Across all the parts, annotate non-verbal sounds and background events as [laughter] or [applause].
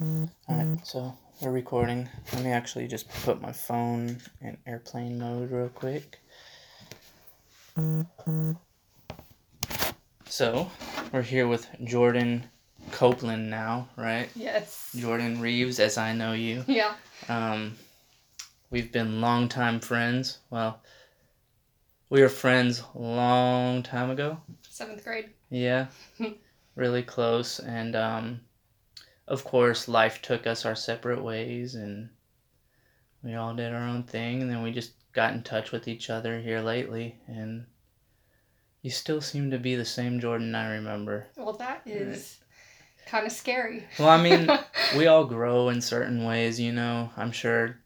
Alright, so we're recording. Let me actually just put my phone in airplane mode real quick. So, we're here with Jordan Copeland now, right? Yes. Jordan Reeves, as I know you. [laughs] Yeah. Um, we've been longtime friends. Well, we were friends a long time ago. Seventh grade. Yeah, [laughs] really close. And um, of course, life took us our separate ways, and we all did our own thing. And then we just got in touch with each other here lately, and you still seem to be the same Jordan I remember. Well, that is kind of scary. Well, I mean, [laughs] we all grow in certain ways, you know. I'm sure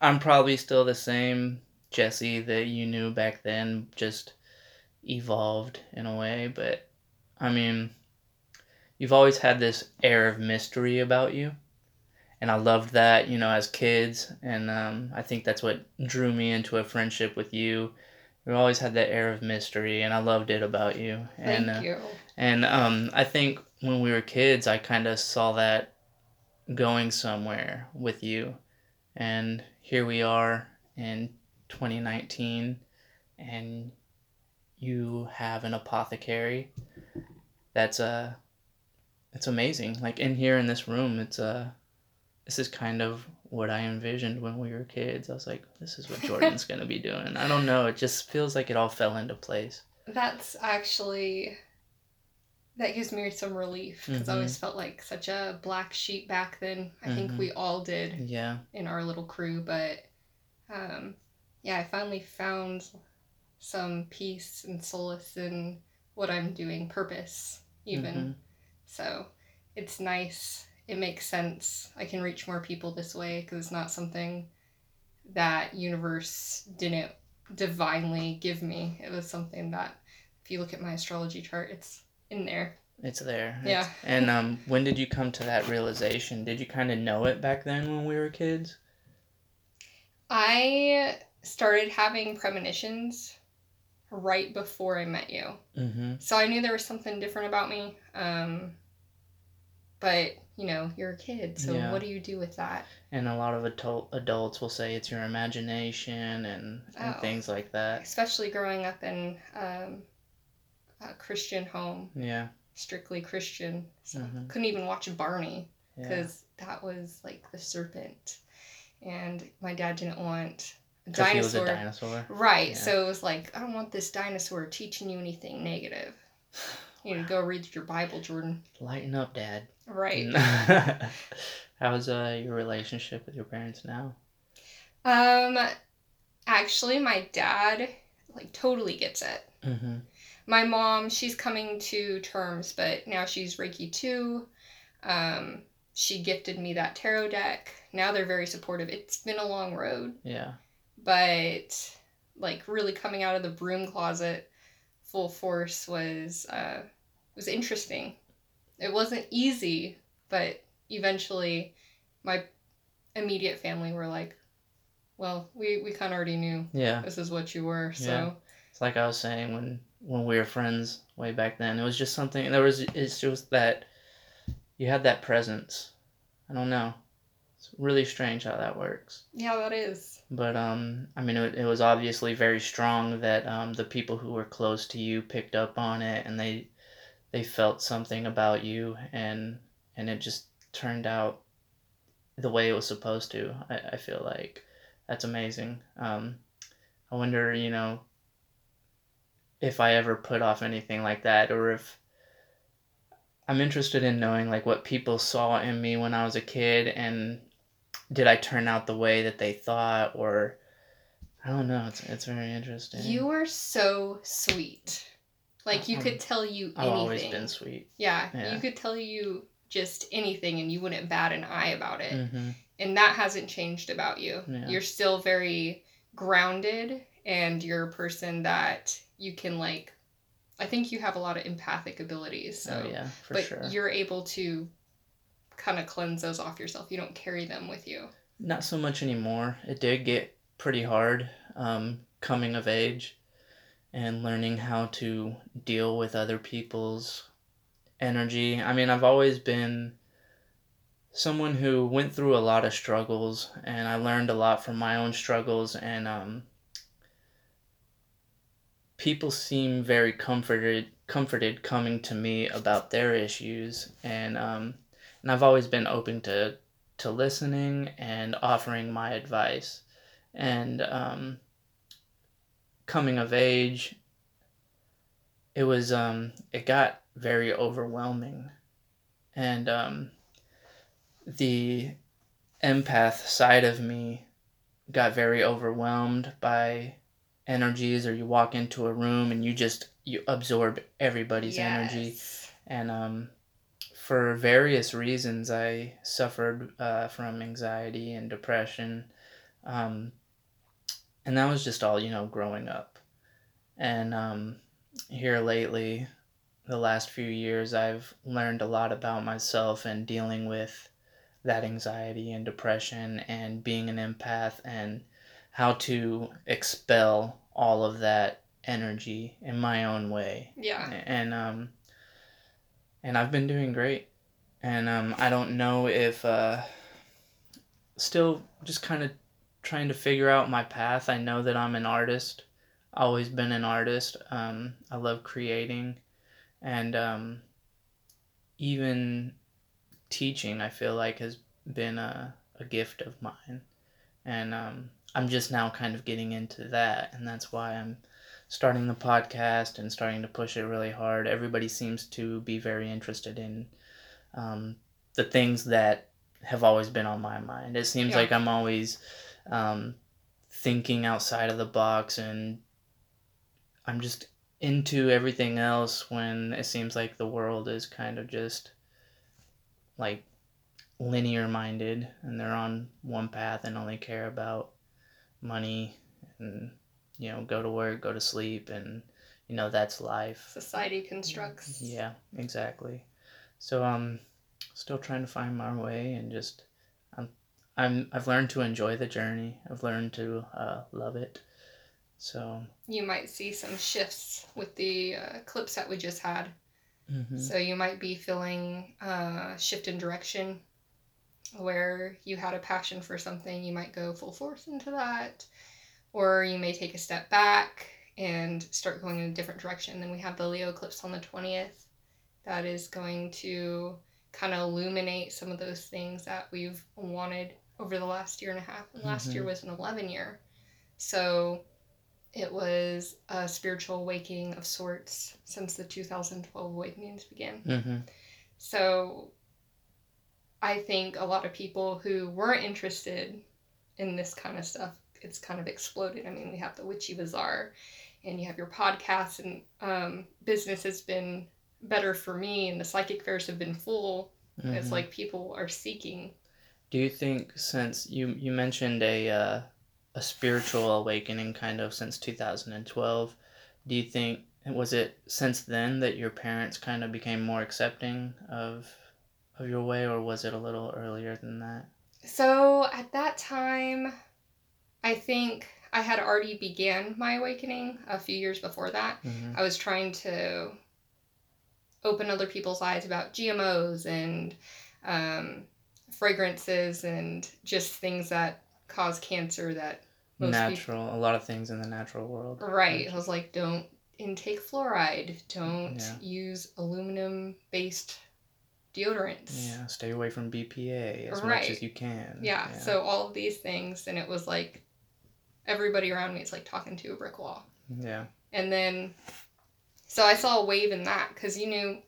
I'm probably still the same Jesse that you knew back then, just evolved in a way. But I mean, you've always had this air of mystery about you. And I loved that, you know, as kids. And um, I think that's what drew me into a friendship with you. You always had that air of mystery, and I loved it about you. Thank and, uh, you. and um, I think when we were kids, I kind of saw that going somewhere with you. And here we are in 2019, and you have an apothecary. That's uh, it's amazing. Like in here in this room, it's uh, this is kind of what I envisioned when we were kids. I was like, this is what [laughs] Jordan's gonna be doing. I don't know. It just feels like it all fell into place. That's actually that gives me some relief because I Mhm. always felt like such a black sheep back then. I think Mhm. we all did Yeah. in our little crew, but um, yeah, I finally found some peace and solace in what I'm doing, purpose even. Mhm. So it's nice. It makes sense. I can reach more people this way because it's not something that universe didn't divinely give me. It was something that, if you look at my astrology chart, it's in there. It's there. Yeah. It's- and um, when did you come to that realization? Did you kind of know it back then when we were kids? I started having premonitions right before I met you. Mm-hmm. So I knew there was something different about me. Um, but, you know, you're a kid, so Yeah. what do you do with that? And a lot of adult adults will say it's your imagination and, and Oh. things like that. Especially growing up in um, a Christian home, Yeah. strictly Christian. So Mhm. couldn't even watch Barney Yeah. because that was like the serpent. And my dad didn't want a was a dinosaur. dinosaur. Right. Yeah. So it was like, I don't want this dinosaur teaching you anything negative. [sighs] You to go read your Bible, Jordan. Lighten up, Dad. Right. [laughs] How's uh, your relationship with your parents now? Um, actually, my dad like totally gets it. Mm-hmm. My mom, she's coming to terms, but now she's Reiki too. Um, she gifted me that tarot deck. Now they're very supportive. It's been a long road, Yeah. but like really coming out of the broom closet full force was uh was interesting. It wasn't easy, but eventually my immediate family were like, well, we, we kind of already knew Yeah. this is what you were, so Yeah. It's like I was saying when when we were friends way back then. It was just something. There was. It's just that you had that presence. I don't know. It's really strange how that works. yeah, that is. But um, I mean, it, it was obviously very strong that um, the people who were close to you picked up on it, and they they felt something about you, and and it just turned out the way it was supposed to. I, I feel like that's amazing. Um, I wonder, you know, if I ever put off anything like that, or if I'm interested in knowing like what people saw in me when I was a kid, and did I turn out the way that they thought, or I don't know. It's it's very interesting. You are so sweet. Like you could tell you anything. I've always been sweet. yeah, Yeah. you could tell you just anything and you wouldn't bat an eye about it. Mm-hmm. And that hasn't changed about you. Yeah. You're still very grounded and you're a person that you can like I think you have a lot of empathic abilities. So oh yeah, for but sure. you're able to kind of cleanse those off yourself. You don't carry them with you. Not so much anymore. It did get pretty hard um, coming of age and learning how to deal with other people's energy. I mean, I've always been someone who went through a lot of struggles, and I learned a lot from my own struggles. And um, people seem very comforted comforted coming to me about their issues, and um, and I've always been open to to listening and offering my advice. And um, coming of age, it was um, it got very overwhelming, and um, the empath side of me got very overwhelmed by energies or you walk into a room and you just you absorb everybody's yes. energy and um for various reasons i suffered uh, from anxiety and depression. Um and that was just all you know growing up and um here lately the last few years i've learned a lot about myself and dealing with that anxiety and depression and being an empath and how to expel all of that energy in my own way. Yeah. And um and I've been doing great. And um I don't know if uh still just kind of trying to figure out my path. I know that I'm an artist. Always been an artist. Um I love creating and um even teaching I feel like has been a, a gift of mine. And um, I'm just now kind of getting into that. And that's why I'm starting the podcast and starting to push it really hard. Everybody seems to be very interested in um, the things that have always been on my mind. It seems yeah. like I'm always um, thinking outside of the box and I'm just into everything else when it seems like the world is kind of just like linear minded and they're on one path and only care about money and you know go to work go to sleep and you know that's life. Society constructs. Yeah exactly. So um still trying to find my way and just i'm i've learned to enjoy the journey. I've learned to uh, love it. So. You might see some shifts with the uh, clips that we just had. Mm-hmm. so you might be feeling uh, shift in direction where you had a passion for something, you might go full force into that, or you may take a step back and start going in a different direction. Then we have the Leo eclipse on the 20th that is going to kind of illuminate some of those things that we've wanted over the last year and a half. And last mm-hmm. year was an 11 year. So it was a spiritual awakening of sorts since the 2012 awakenings began. Mm-hmm. So I think a lot of people who weren't interested in this kind of stuff, it's kind of exploded. I mean, we have the Witchy Bazaar, and you have your podcast, and um, business has been better for me, and the psychic fairs have been full. Mm-hmm. It's like people are seeking. Do you think since you you mentioned a uh, a spiritual awakening kind of since 2012, do you think was it since then that your parents kind of became more accepting of of your way, or was it a little earlier than that? So at that time, I think I had already began my awakening a few years before that. Mm-hmm. I was trying to open other people's eyes about GMOs and um, fragrances and just things that cause cancer that natural people... a lot of things in the natural world right i was like don't intake fluoride don't yeah. use aluminum based deodorants. Yeah, stay away from BPA as right. much as you can. Yeah, yeah, so all of these things, and it was like everybody around me is like talking to a brick wall. Yeah. And then, so I saw a wave in that because you knew,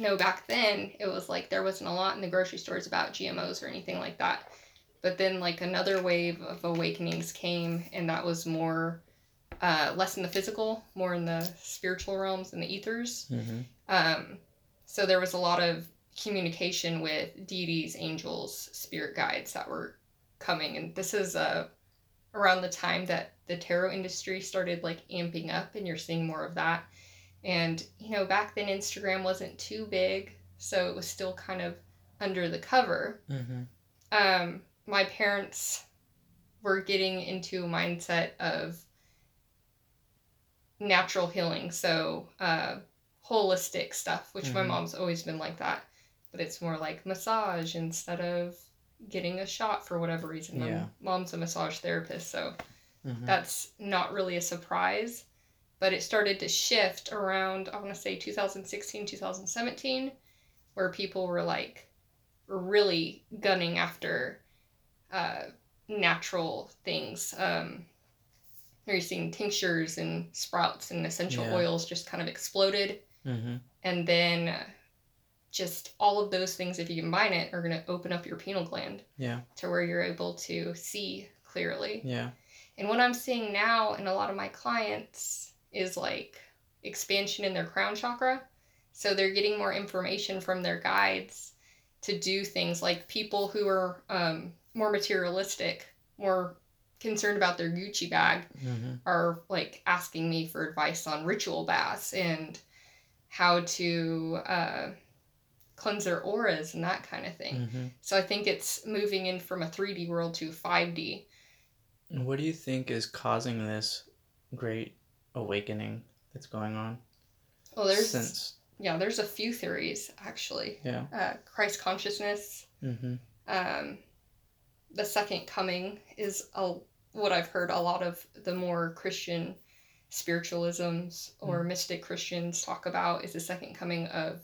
know, back then it was like there wasn't a lot in the grocery stores about GMOs or anything like that. But then, like, another wave of awakenings came, and that was more. Uh, less in the physical, more in the spiritual realms and the ethers. Mm-hmm. Um, so there was a lot of communication with deities, angels, spirit guides that were coming. And this is uh, around the time that the tarot industry started like amping up, and you're seeing more of that. And, you know, back then Instagram wasn't too big, so it was still kind of under the cover. Mm-hmm. Um, my parents were getting into a mindset of natural healing, so uh, holistic stuff, which mm-hmm. my mom's always been like that but it's more like massage instead of getting a shot for whatever reason. Yeah. mom's a massage therapist, so Mhm. that's not really a surprise. But it started to shift around, I want to say 2016, 2017, where people were like really gunning after uh, natural things. Um, you're seeing tinctures and sprouts and essential Yeah. oils just kind of exploded. Mhm. And then uh, just all of those things, if you combine it, are going to open up your pineal gland Yeah. to where you're able to see clearly. Yeah. And what I'm seeing now in a lot of my clients is like expansion in their crown chakra. So they're getting more information from their guides to do things like people who are um, more materialistic, more concerned about their Gucci bag, Mhm. are like asking me for advice on ritual baths and how to uh, cleanse their auras and that kind of thing. Mhm. So I think it's moving in from a 3D world to 5D. What do you think is causing this great awakening that's going on? Well, there's since yeah, there's a few theories actually. yeah. Uh, Christ consciousness, Mhm. um, the second coming is a, what I've heard a lot of the more Christian spiritualisms or mystic Christians talk about is the second coming of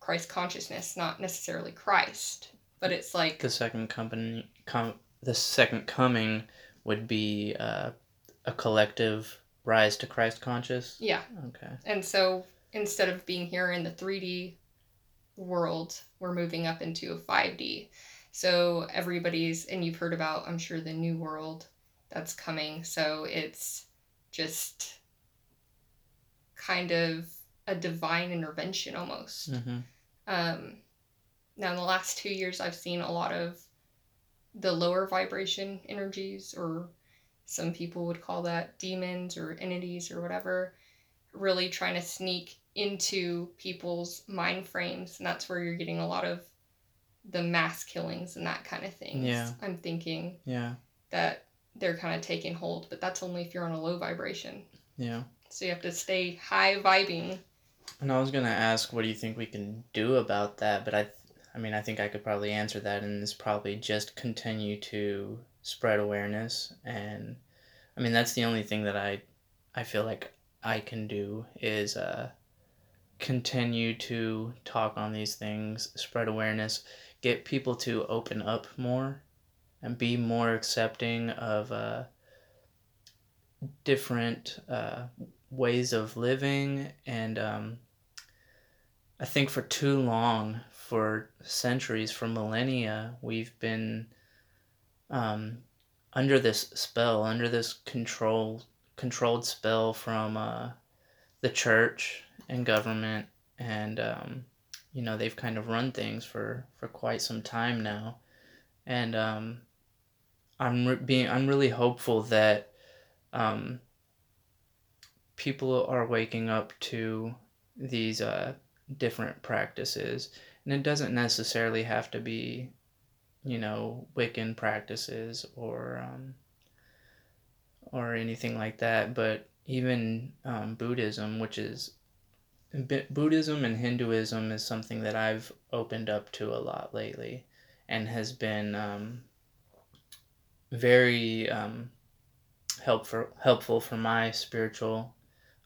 Christ consciousness, not necessarily Christ, but it's like The second company com- the second coming would be uh, a collective rise to Christ conscious. yeah, Okay. And so instead of being here in the 3D world, we're moving up into a 5D. So everybody's, and you've heard about, I'm sure, the new world that's coming. So it's just kind of a divine intervention almost. Mhm. Um, now, in the last two years, I've seen a lot of the lower vibration energies, or some people would call that demons or entities or whatever, really trying to sneak into people's mind frames. And that's where you're getting a lot of the mass killings and that kind of thing. Yeah. I'm thinking Yeah. that they're kind of taking hold, but that's only if you're on a low vibration. Yeah. So you have to stay high vibing. And I was gonna ask, what do you think we can do about that? But I, I mean, I think I could probably answer that, and it's probably just continue to spread awareness. And I mean, that's the only thing that I, I feel like I can do is uh, continue to talk on these things, spread awareness, get people to open up more, and be more accepting of uh, different uh, ways of living and um, i think for too long for centuries for millennia we've been um, under this spell under this control controlled spell from uh, the church and government and um, you know they've kind of run things for for quite some time now. And um, i'm re- being i'm really hopeful that um, people are waking up to these uh, different practices. And it doesn't necessarily have to be you know wiccan practices or um, or anything like that but even um, buddhism which is Bu- buddhism and hinduism is something that i've opened up to a lot lately and has been um, very um, helpful helpful for my spiritual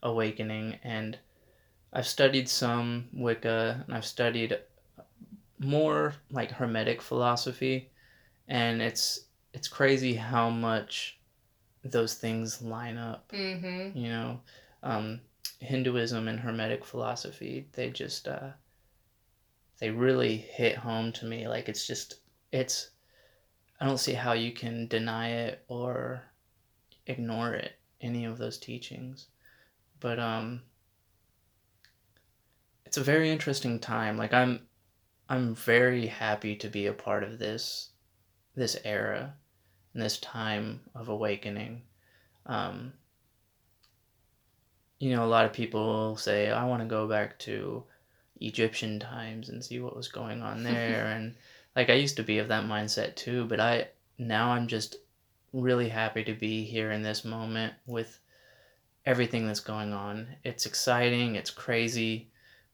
awakening. And I've studied some Wicca and I've studied more like hermetic philosophy and it's it's crazy how much those things line up Mm-hmm. you know? Um, hinduism and hermetic philosophy they just uh, they really hit home to me. Like it's just it's i don't see how you can deny it or ignore it any of those teachings. But um it's a very interesting time. Like i'm i'm very happy to be a part of this this era and this time of awakening. Um you know a lot of people say i want to go back to egyptian times and see what was going on [laughs] there and like i used to be of that mindset too but i now i'm just really happy to be here in this moment with everything that's going on. It's exciting it's crazy.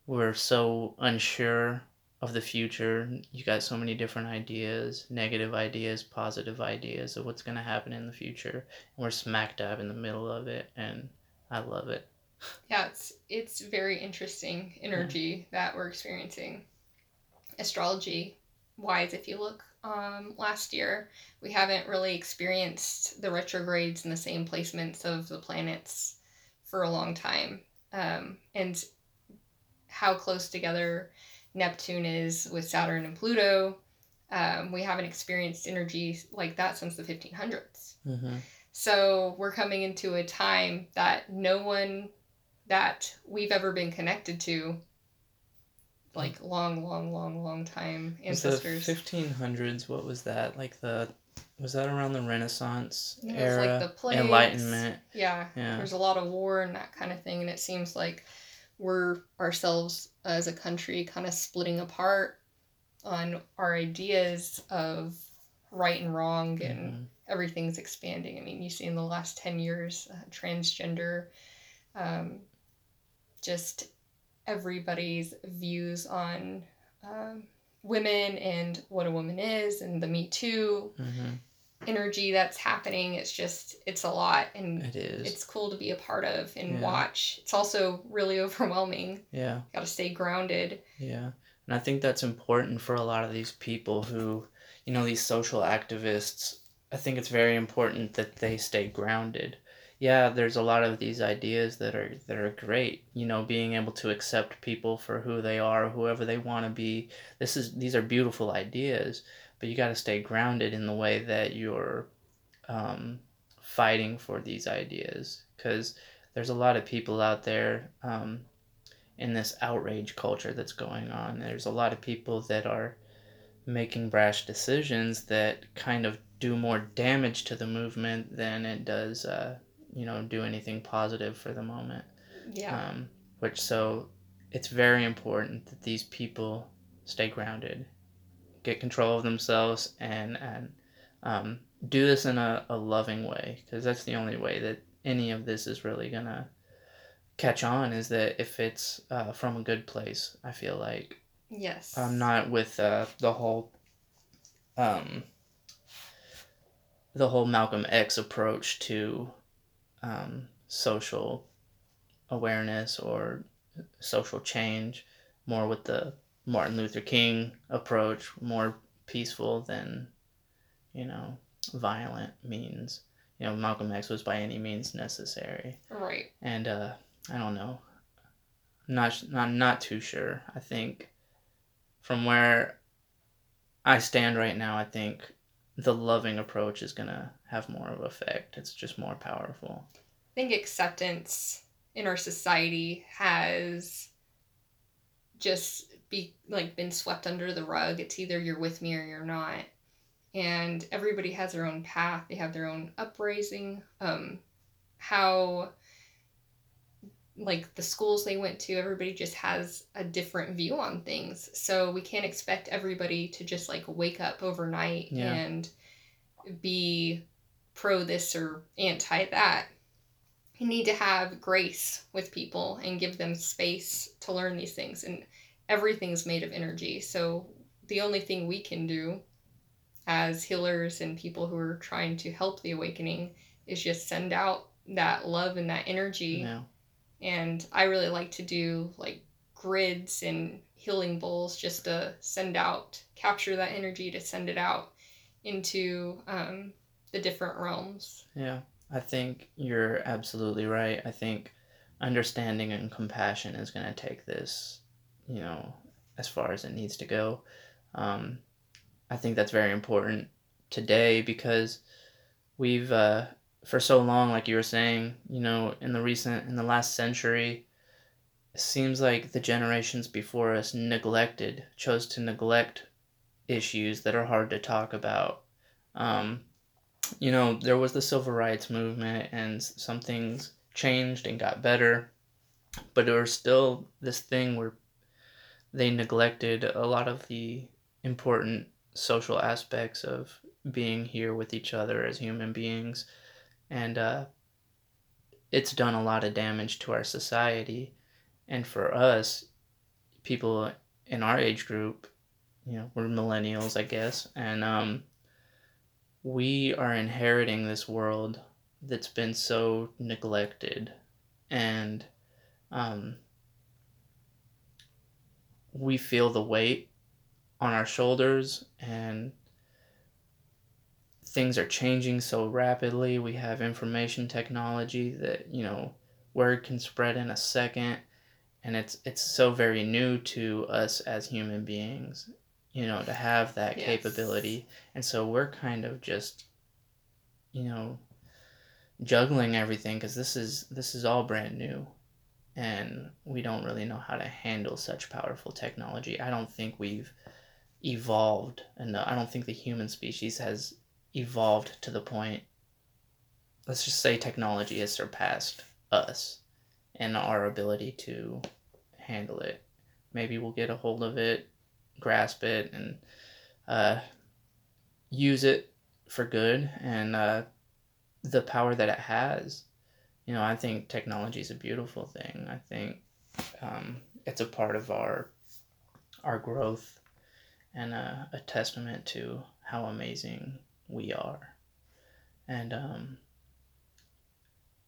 We're so unsure of the future. You got so many different ideas, negative ideas, positive ideas of what's going to happen in the future. And we're smack dab in the middle of it, and I love it. [laughs] Yeah, it's it's very interesting energy that we're experiencing. Astrology wise, if you look um, last year, we haven't really experienced the retrogrades and the same placements of the planets for a long time. Um, and how close together Neptune is with Saturn and Pluto. Um, we haven't experienced energy like that since the 1500s. Mm-hmm. So we're coming into a time that no one that we've ever been connected to, like long, long, long, long time ancestors. The 1500s, what was that? Like the was that around the Renaissance Yeah, era? Like the plagues. Enlightenment. Yeah, Yeah. there's a lot of war and that kind of thing, and it seems like we're ourselves as a country kind of splitting apart on our ideas of right and wrong, and Mhm. everything's expanding. I mean, you see in the last 10 years, uh, transgender, um, just everybody's views on um, women and what a woman is, and the Me Too Mhm. Energy that's happening. It's just, it's a lot. And It is. it's cool to be a part of and Yeah. watch. It's also really [laughs] overwhelming. yeah. Got to stay grounded. Yeah. And I think that's important for a lot of these people who, you know, these social activists. I think it's very important that they stay grounded. Yeah, there's a lot of these ideas that are that are great, you know, being able to accept people for who they are, whoever they want to be. This is these are beautiful ideas, but you got to stay grounded in the way that you're um, fighting for these ideas because there's a lot of people out there um, in this outrage culture that's going on. There's a lot of people that are making brash decisions that kind of do more damage to the movement than it does, uh, you know, do anything positive for the moment. Yeah. Um, which so it's very important that these people stay grounded, get control of themselves, and and um, do this in a, a loving way because that's the only way that any of this is really gonna catch on is that if it's uh, from a good place. I feel like yes. I'm not with uh, the whole um, the whole Malcolm X approach to um, social awareness or social change. More with the Martin Luther King approach, more peaceful than you know violent means. You know, Malcolm X was by any means necessary Right. and uh, I don't know. I'm not I'm not too sure. I think from where I stand right now, I think the loving approach is gonna have more of effect. It's just more powerful. I think acceptance in our society has just be like been swept under the rug. It's either you're with me or you're not. And everybody has their own path. They have their own upraising. Um, how like the schools they went to, everybody just has a different view on things. So we can't expect everybody to just like wake up overnight Yeah. and be pro this or anti that. You need to have grace with people and give them space to learn these things. And everything's made of energy. So the only thing we can do as healers and people who are trying to help the awakening is just send out that love and that energy Yeah. and I really like to do like grids and healing bowls just to send out, capture that energy to send it out into um, the different realms. Yeah. I think you're absolutely right. I think understanding and compassion is gonna take this, you know, as far as it needs to go. Um, I think that's very important today because we've uh, for so long, like you were saying, you know, in the recent in the last century, it seems like the generations before us neglected, chose to neglect issues that are hard to talk about. Um, you know, there was the civil rights movement, and some things changed and got better, but there was still this thing where they neglected a lot of the important social aspects of being here with each other as human beings. And uh, it's done a lot of damage to our society. And for us people in our age group, you know, we're millennials, I guess, and um, we are inheriting this world that's been so neglected, and um, we feel the weight on our shoulders, and things are changing so rapidly. We have information technology that you know word can spread in a second and it's it's so very new to us as human beings you know to have that yes. capability and so we're kind of just you know juggling everything because this is this is all brand new and we don't really know how to handle such powerful technology i don't think we've evolved and i don't think the human species has evolved to the point let's just say technology has surpassed us and our ability to handle it. Maybe we'll get a hold of it, grasp it, and uh, use it for good and uh, the power that it has. You know, I think technology is a beautiful thing. I think um, it's a part of our our growth and a, a testament to how amazing we are. And um,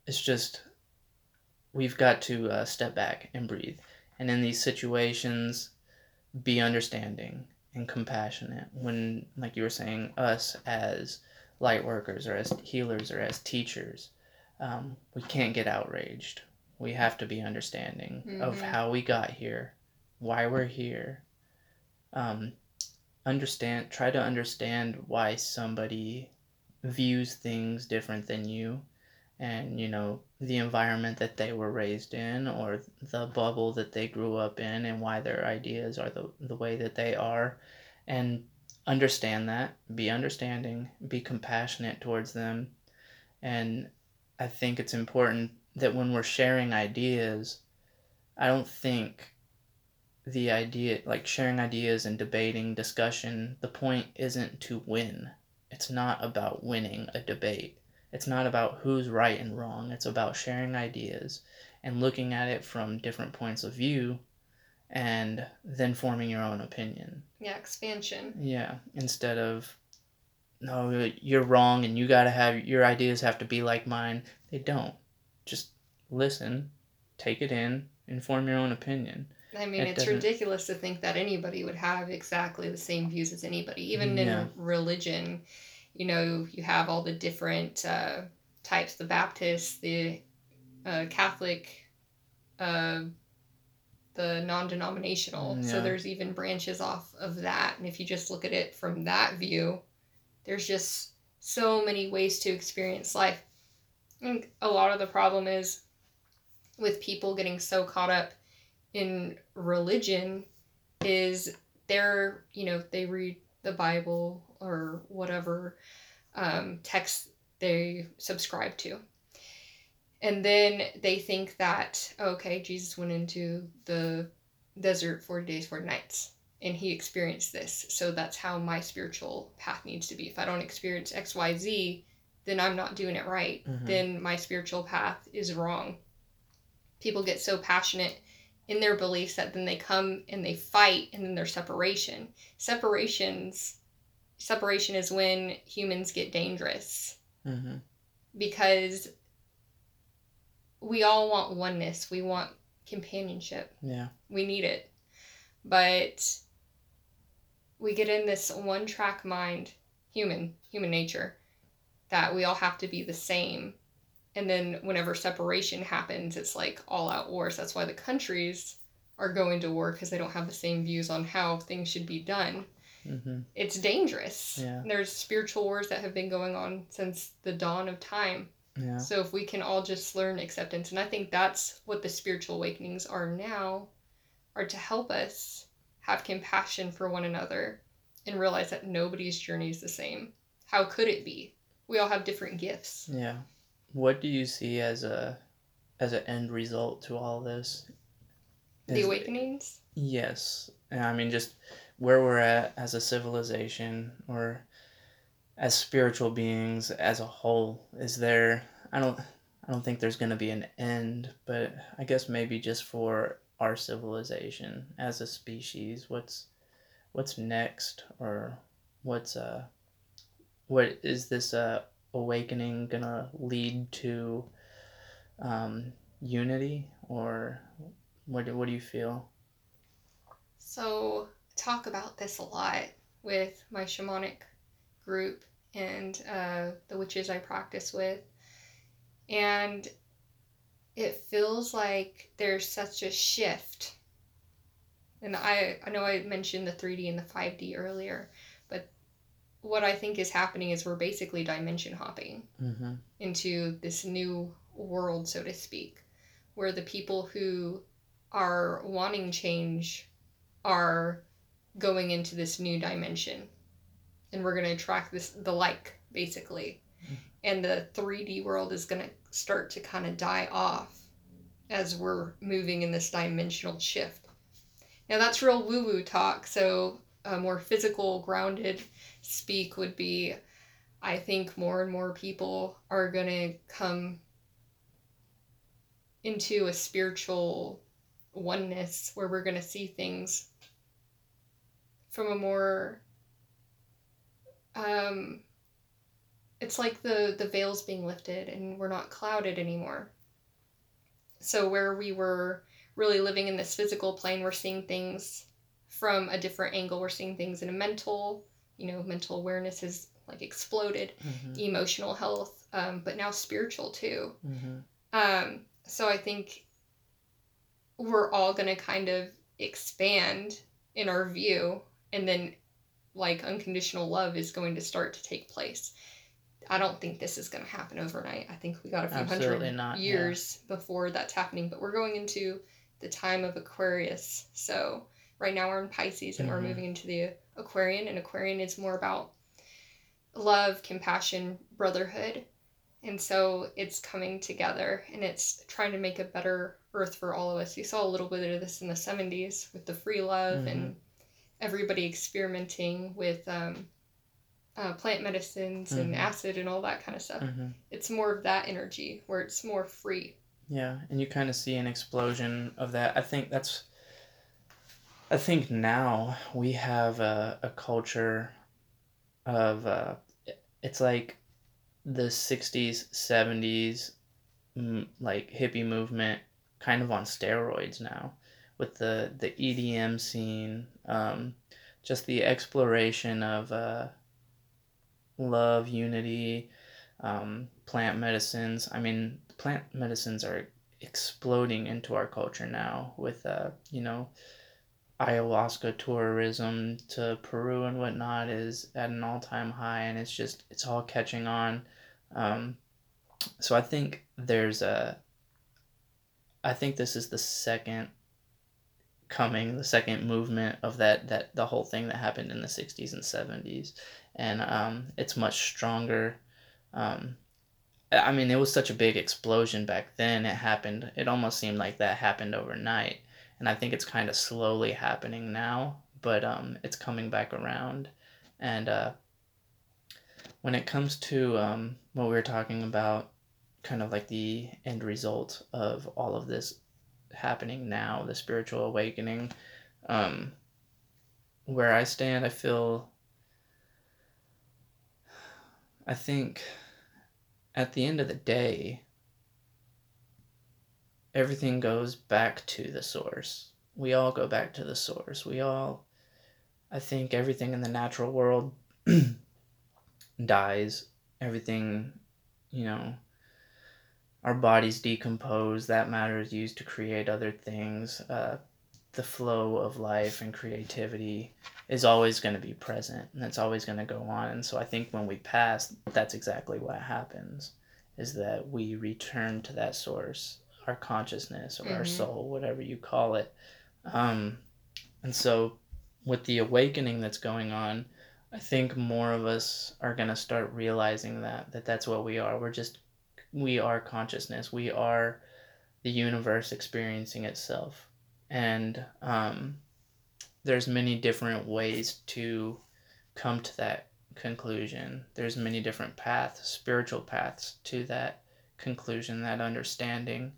it's just we've got to uh, step back and breathe. And in these situations, be understanding and compassionate. When, like you were saying, us as light workers or as healers or as teachers, um, we can't get outraged. We have to be understanding mm-hmm. of how we got here, why we're here. Um, understand, try to understand why somebody views things different than you and you know the environment that they were raised in or the bubble that they grew up in and why their ideas are the, the way that they are and understand that be understanding be compassionate towards them and i think it's important that when we're sharing ideas i don't think the idea like sharing ideas and debating discussion the point isn't to win it's not about winning a debate it's not about who's right and wrong. It's about sharing ideas and looking at it from different points of view and then forming your own opinion. Yeah, expansion. Yeah, instead of no, you're wrong and you got to have your ideas have to be like mine. They don't. Just listen, take it in, and form your own opinion. I mean, it it's doesn't... ridiculous to think that anybody would have exactly the same views as anybody, even yeah. in religion you know, you have all the different uh, types the Baptist, the uh, Catholic, uh, the non denominational. Yeah. So there's even branches off of that. And if you just look at it from that view, there's just so many ways to experience life. I think a lot of the problem is with people getting so caught up in religion is they're, you know, they read the Bible or whatever um, text they subscribe to. And then they think that, okay, Jesus went into the desert 40 days, 40 nights, and he experienced this. So that's how my spiritual path needs to be. If I don't experience XYZ, then I'm not doing it right. Mm-hmm. Then my spiritual path is wrong. People get so passionate in their beliefs that then they come and they fight and then there's separation. Separations separation is when humans get dangerous. Mm-hmm. Because we all want oneness. We want companionship. Yeah. We need it. But we get in this one track mind, human, human nature, that we all have to be the same. And then whenever separation happens, it's like all out wars. That's why the countries are going to war because they don't have the same views on how things should be done. Mm-hmm. It's dangerous. Yeah. There's spiritual wars that have been going on since the dawn of time. Yeah. So if we can all just learn acceptance, and I think that's what the spiritual awakenings are now, are to help us have compassion for one another and realize that nobody's journey is the same. How could it be? We all have different gifts. Yeah. What do you see as a as an end result to all this? The awakenings? Yes. I mean just where we're at as a civilization or as spiritual beings as a whole is there i don't i don't think there's going to be an end but i guess maybe just for our civilization as a species? What's what's next, or what's uh, what is this uh awakening gonna lead to? Um, unity, or what? Do, what do you feel? So talk about this a lot with my shamanic group and uh, the witches I practice with. And it feels like there's such a shift. And I, I know I mentioned the 3D and the 5D earlier, but what I think is happening is we're basically dimension hopping Mm-hmm. into this new world, so to speak, where the people who are wanting change are going into this new dimension and we're going to attract this the like basically and the 3d world is going to start to kind of die off as we're moving in this dimensional shift. Now that's real woo woo talk so a more physical grounded speak would be i think more and more people are going to come into a spiritual oneness where we're going to see things from a more um it's like the the veil's being lifted and we're not clouded anymore so where we were really living in this physical plane we're seeing things from a different angle we're seeing things in a mental you know mental awareness has like exploded Mm-hmm. emotional health um, but now spiritual too Mm-hmm. um, so I think we're all going to kind of expand in our view, and then like unconditional love is going to start to take place. I don't think this is going to happen overnight. I think we got a few Absolutely hundred not, yeah. years before that's happening, but we're going into the time of Aquarius. So right now we're in Pisces and we're Mhm. moving into the Aquarian, and Aquarian is more about love, compassion, brotherhood. And so it's coming together and it's trying to make a better earth for all of us. You saw a little bit of this in the 70s with the free love and everybody experimenting with um, uh, plant medicines and Mhm. acid and all that kind of stuff. Mm-hmm. It's more of that energy where it's more free. Yeah, and you kind of see an explosion of that. I think that's. I think now we have a, a culture of. Uh, it's like the 60s, 70s, mm, like hippie movement kind of on steroids now with the, the EDM scene, um, just the exploration of uh, love, unity, um, plant medicines. I mean, plant medicines are exploding into our culture now with, uh, you know, ayahuasca tourism to Peru and whatnot is at an all time high, and it's just, it's all catching on. Um, so I think there's a, I think this is the second coming, the second movement of that, that the whole thing that happened in the 60s and 70s. And um, it's much stronger. Um, I mean, it was such a big explosion back then. It happened, it almost seemed like that happened overnight. And I think it's kind of slowly happening now, but um, it's coming back around. And uh, when it comes to um, what we were talking about, kind of like the end result of all of this happening now, the spiritual awakening, um, where I stand, I feel. I think at the end of the day, everything goes back to the source. We all go back to the source. We all, I think everything in the natural world [clears throat] dies. Everything, you know, our bodies decompose. That matter is used to create other things. Uh, the flow of life and creativity is always going to be present and it's always going to go on. And so I think when we pass, that's exactly what happens is that we return to that source, our consciousness or our Mhm. soul, whatever you call it. Um, and so with the awakening that's going on, I think more of us are going to start realizing that that that's what we are. We're just we are consciousness. We are the universe experiencing itself. And um, there's many different ways to come to that conclusion. There's many different paths, spiritual paths to that conclusion, that understanding,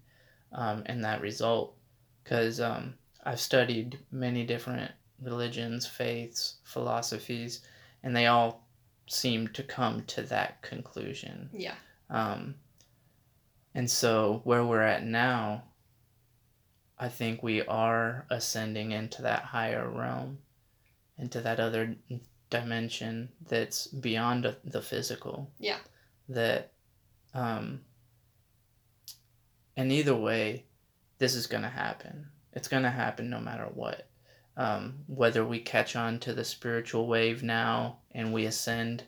um, and that result. because um, I've studied many different religions, faiths, philosophies, and they all seem to come to that conclusion. Yeah. Um, and so where we're at now, I think we are ascending into that higher realm, into that other dimension that's beyond the physical. Yeah. That, um, and either way, this is going to happen. It's going to happen no matter what. Um, whether we catch on to the spiritual wave now and we ascend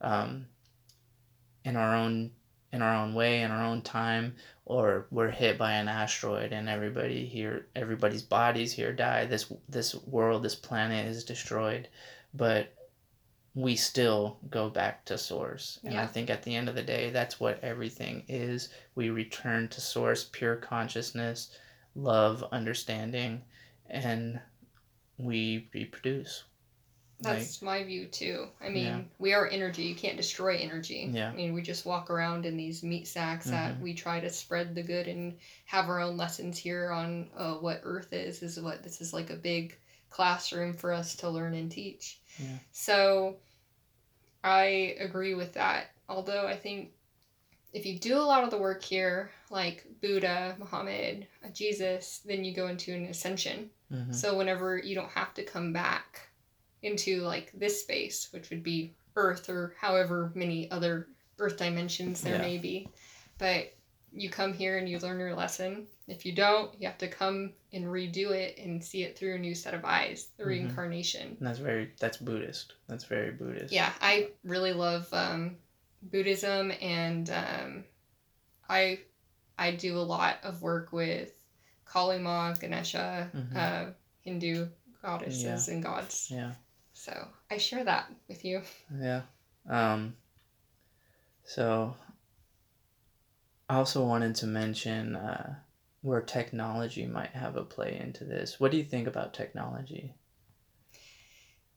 um, in our own in our own way in our own time or we're hit by an asteroid and everybody here everybody's bodies here die. This this world this planet is destroyed. But we still go back to source. And Yeah. i think at the end of the day that's what everything is. We return to source pure consciousness love understanding and we reproduce That's my view too. I mean, Yeah. we are energy. You can't destroy energy. Yeah. I mean, we just walk around in these meat sacks that Mhm. we try to spread the good and have our own lessons here on uh, what Earth is. Is what this is like a big classroom for us to learn and teach. Yeah. So, I agree with that. Although I think if you do a lot of the work here, like Buddha, Muhammad, uh, Jesus, then you go into an ascension. Mhm. So whenever you don't have to come back into like this space, which would be Earth or however many other Earth dimensions there Yeah. may be, but you come here and you learn your lesson. If you don't, you have to come and redo it and see it through a new set of eyes, the Mhm. reincarnation. And that's very that's buddhist that's very buddhist Yeah, I really love um, Buddhism, and um, I I do a lot of work with Kali Ma, Ganesha, Mhm. uh, Hindu goddesses and gods. yeah So I share that with you. Yeah. Um, so I also wanted to mention uh, where technology might have a play into this. What do you think about technology?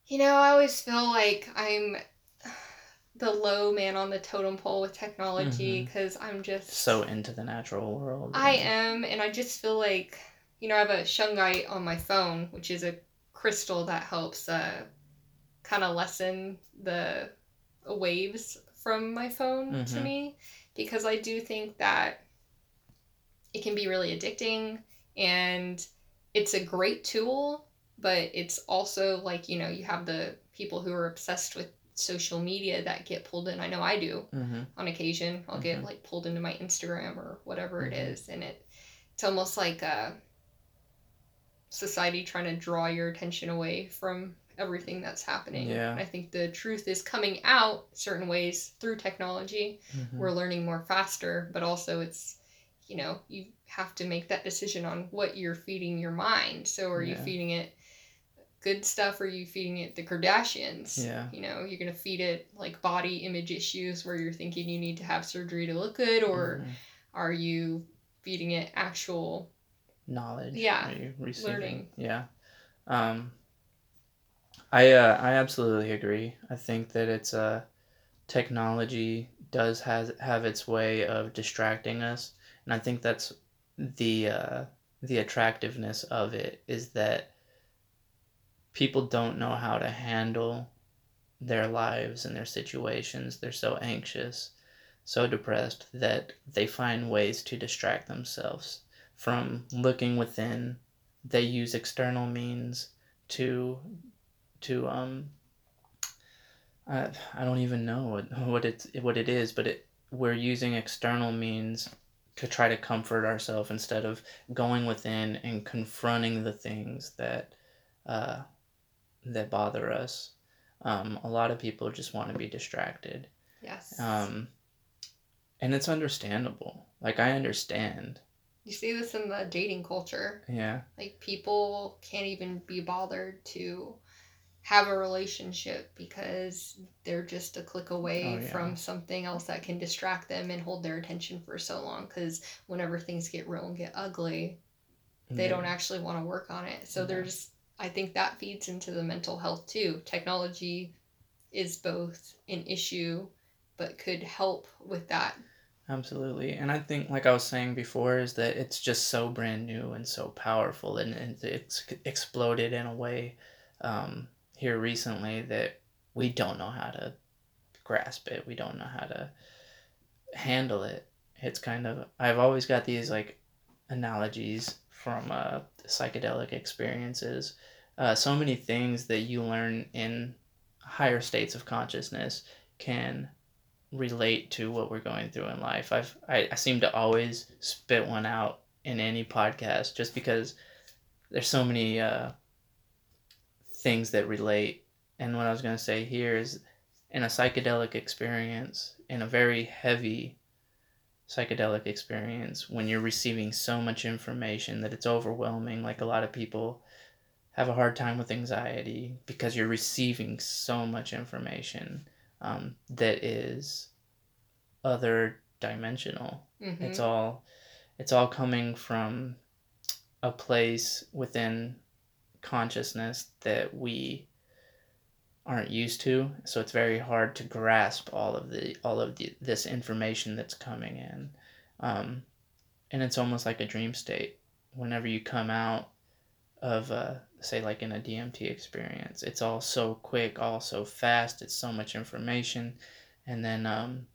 You know, I always feel like I'm the low man on the totem pole with technology because I'm just So into the natural world. I am, and I just feel like, you know, I have a shungite on my phone, which is a crystal that helps uh, kind of lessen the waves from my phone to Mhm. me, because I do think that it can be really addicting, and it's a great tool, but it's also like, you know, you have the people who are obsessed with social media that get pulled in. I know I do Mhm. on occasion. I'll get Mhm. like pulled into my Instagram or whatever it Mhm. is, and it it's almost like a society trying to draw your attention away from everything that's happening. Yeah. I think the truth is coming out certain ways through technology. Mhm. We're learning more faster, but also it's you know, you have to make that decision on what you're feeding your mind. So are you feeding it good stuff or are you feeding it the Kardashians? Yeah. You know, you're gonna feed it like body image issues where you're thinking you need to have surgery to look good, or Mhm. are you feeding it actual knowledge. Yeah, are you receiving? learning. Yeah. Um, I uh, I absolutely agree. I think that it's uh, technology does has have its way of distracting us, and I think that's the uh, the attractiveness of it is that people don't know how to handle their lives and their situations. They're so anxious, so depressed that they find ways to distract themselves from looking within. They use external means to to um I, I don't even know what what it's what it is, but it we're using external means to try to comfort ourselves instead of going within and confronting the things that uh, that bother us. Um, a lot of people just want to be distracted, yes. um, and it's understandable. Like I understand. you see this in the dating culture. Yeah. Like people can't even be bothered to have a relationship because they're just a click away Oh, yeah. from something else that can distract them and hold their attention for so long because whenever things get real and get ugly they don't actually want to work on it so Yeah. there's i think that feeds into the mental health too technology is both an issue but could help with that Absolutely. And I think, like I was saying before, is that it's just so brand new and so powerful, and, and it's exploded in a way um, here recently that we don't know how to grasp it. We don't know how to handle it. It's kind of, I've always got these like analogies from uh, psychedelic experiences. Uh, so many things that you learn in higher states of consciousness can relate to what we're going through in life. I've I, I seem to always spit one out in any podcast just because there's so many uh, things that relate. And what I was gonna say here is in a psychedelic experience, in a very heavy psychedelic experience, when you're receiving so much information that it's overwhelming, like a lot of people have a hard time with anxiety because you're receiving so much information um, that is other dimensional. Mm-hmm. It's all it's all coming from a place within consciousness that we aren't used to so it's very hard to grasp all of the all of the this information that's coming in um, and it's almost like a dream state whenever you come out of uh, say like in a DMT experience. It's all so quick, all so fast. It's so much information, and then um,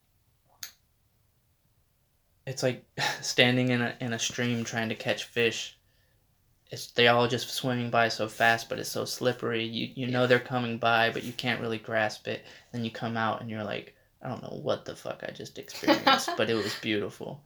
it's like [laughs] standing in a in a stream trying to catch fish. It's they all just swimming by so fast, but it's so slippery. You you know they're coming by, but you can't really grasp it. Then you come out and you're like, I don't know what the fuck I just experienced, [laughs] but it was beautiful.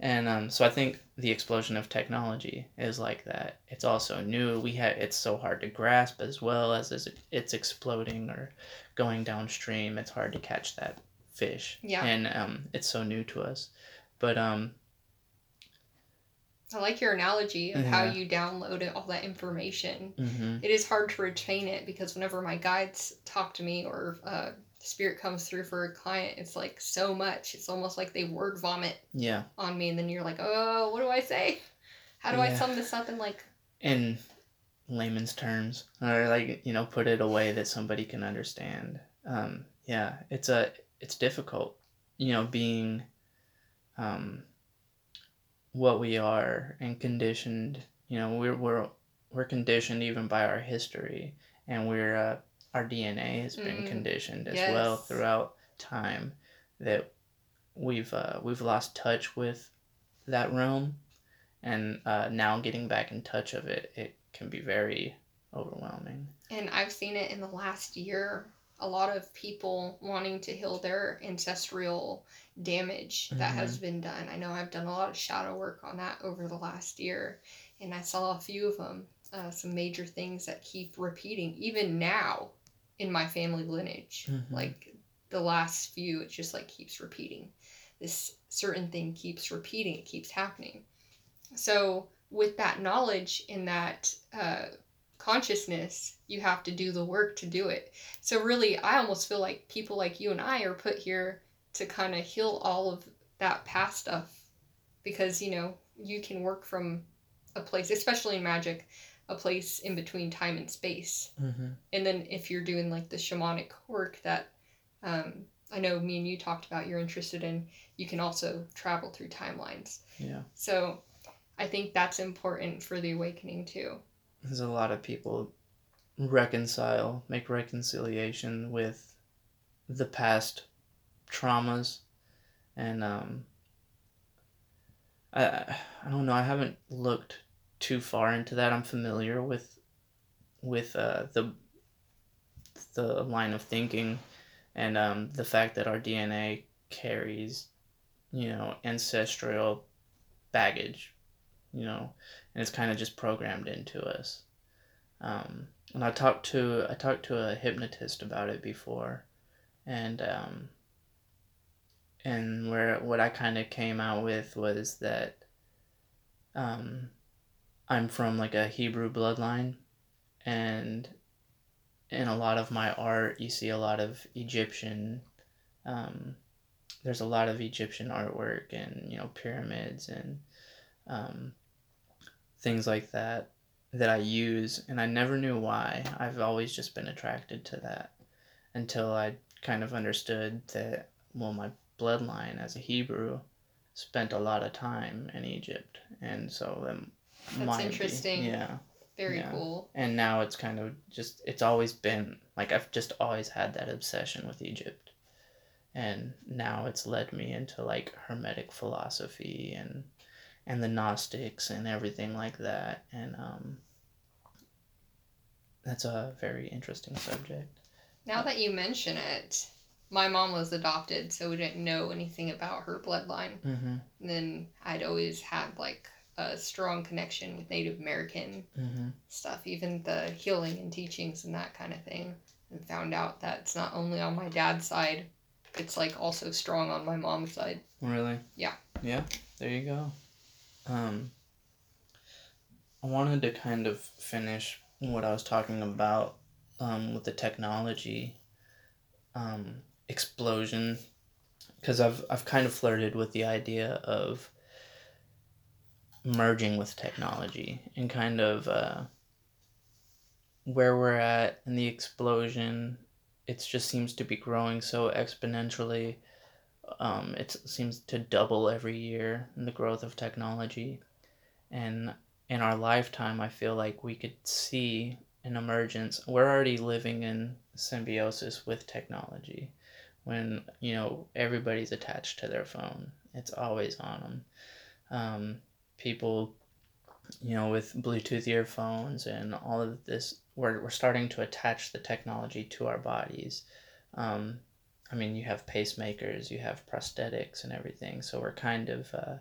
And um, so I think the explosion of technology is like that. It's also new. We have it's so hard to grasp as well as, as it's exploding or going downstream. It's hard to catch that fish. Yeah. And um, it's so new to us. But um, I like your analogy of yeah. how you download all that information. Mm-hmm. It is hard to retain it because whenever my guides talk to me or uh, spirit comes through for a client, it's like so much. It's almost like they word vomit yeah on me, and then you're like, oh, what do I say? How do yeah. I sum this up in like in layman's terms, or like you know, put it a way that somebody can understand? Um, yeah, it's a it's difficult, you know, being um, what we are and conditioned. You know, we're we're we're conditioned even by our history, and we're uh, our DNA has been mm. conditioned as yes. well throughout time that we've uh, we've lost touch with that realm, and uh, now getting back in touch of it, it can be very overwhelming. And I've seen it in the last year. A lot of people wanting to heal their ancestral damage that mm-hmm. has been done. I know I've done a lot of shadow work on that over the last year, and I saw a few of them. Uh, some major things that keep repeating even now in my family lineage. Mm-hmm. Like the last few, it just like keeps repeating. This certain thing keeps repeating, it keeps happening. So, with that knowledge in that uh, consciousness, you have to do the work to do it. So, really, I almost feel like people like you and I are put here to kind of heal all of that past stuff because, you know, you can work from a place, especially in magic, a place in between time and space. Mm-hmm. And then if you're doing like the shamanic work that um, I know me and you talked about, you're interested in, you can also travel through timelines. Yeah. So I think that's important for the awakening too. There's a lot of people reconcile, make reconciliation with the past traumas and um I I don't know, I haven't looked too far into that. I'm familiar with with uh, the the line of thinking and um, the fact that our DNA carries, you know, ancestral baggage, you know, and it's kind of just programmed into us. Um, and I talked to I talked to a hypnotist about it before, and um, and where what I kind of came out with was that um, I'm from like a Hebrew bloodline, and in a lot of my art, you see a lot of Egyptian. Um, there's a lot of Egyptian artwork and you know pyramids and um, things like that that I use, and I never knew why. I've always just been attracted to that until I kind of understood that well, my bloodline as a Hebrew spent a lot of time in Egypt, and so um, That's might be- interesting. yeah, Very Yeah. cool. and now it's kind of just it's always been like I've just always had that obsession with Egypt. And now it's led me into like hermetic philosophy and and the Gnostics and everything like that. And um that's a very interesting subject. Now that you mention it, my mom was adopted, so we didn't know anything about her bloodline. Mm-hmm. And then I'd always had like a strong connection with Native American Mm-hmm. stuff, even the healing and teachings and that kind of thing. And found out that it's not only on my dad's side, it's like also strong on my mom's side. Really? Yeah. Yeah. There you go. Um, I wanted to kind of finish what I was talking about um, with the technology um, explosion because I've I've kind of flirted with the idea of merging with technology and kind of uh, where we're at in the explosion. It just seems to be growing so exponentially um, it seems to double every year in the growth of technology. And in our lifetime i feel like we could see an emergence. We're already living in symbiosis with technology. When you know everybody's attached to their phone it's always on them um, people you know with bluetooth earphones and all of this we're, we're starting to attach the technology to our bodies. Um, I mean, you have pacemakers, you have prosthetics and everything. So we're kind of uh,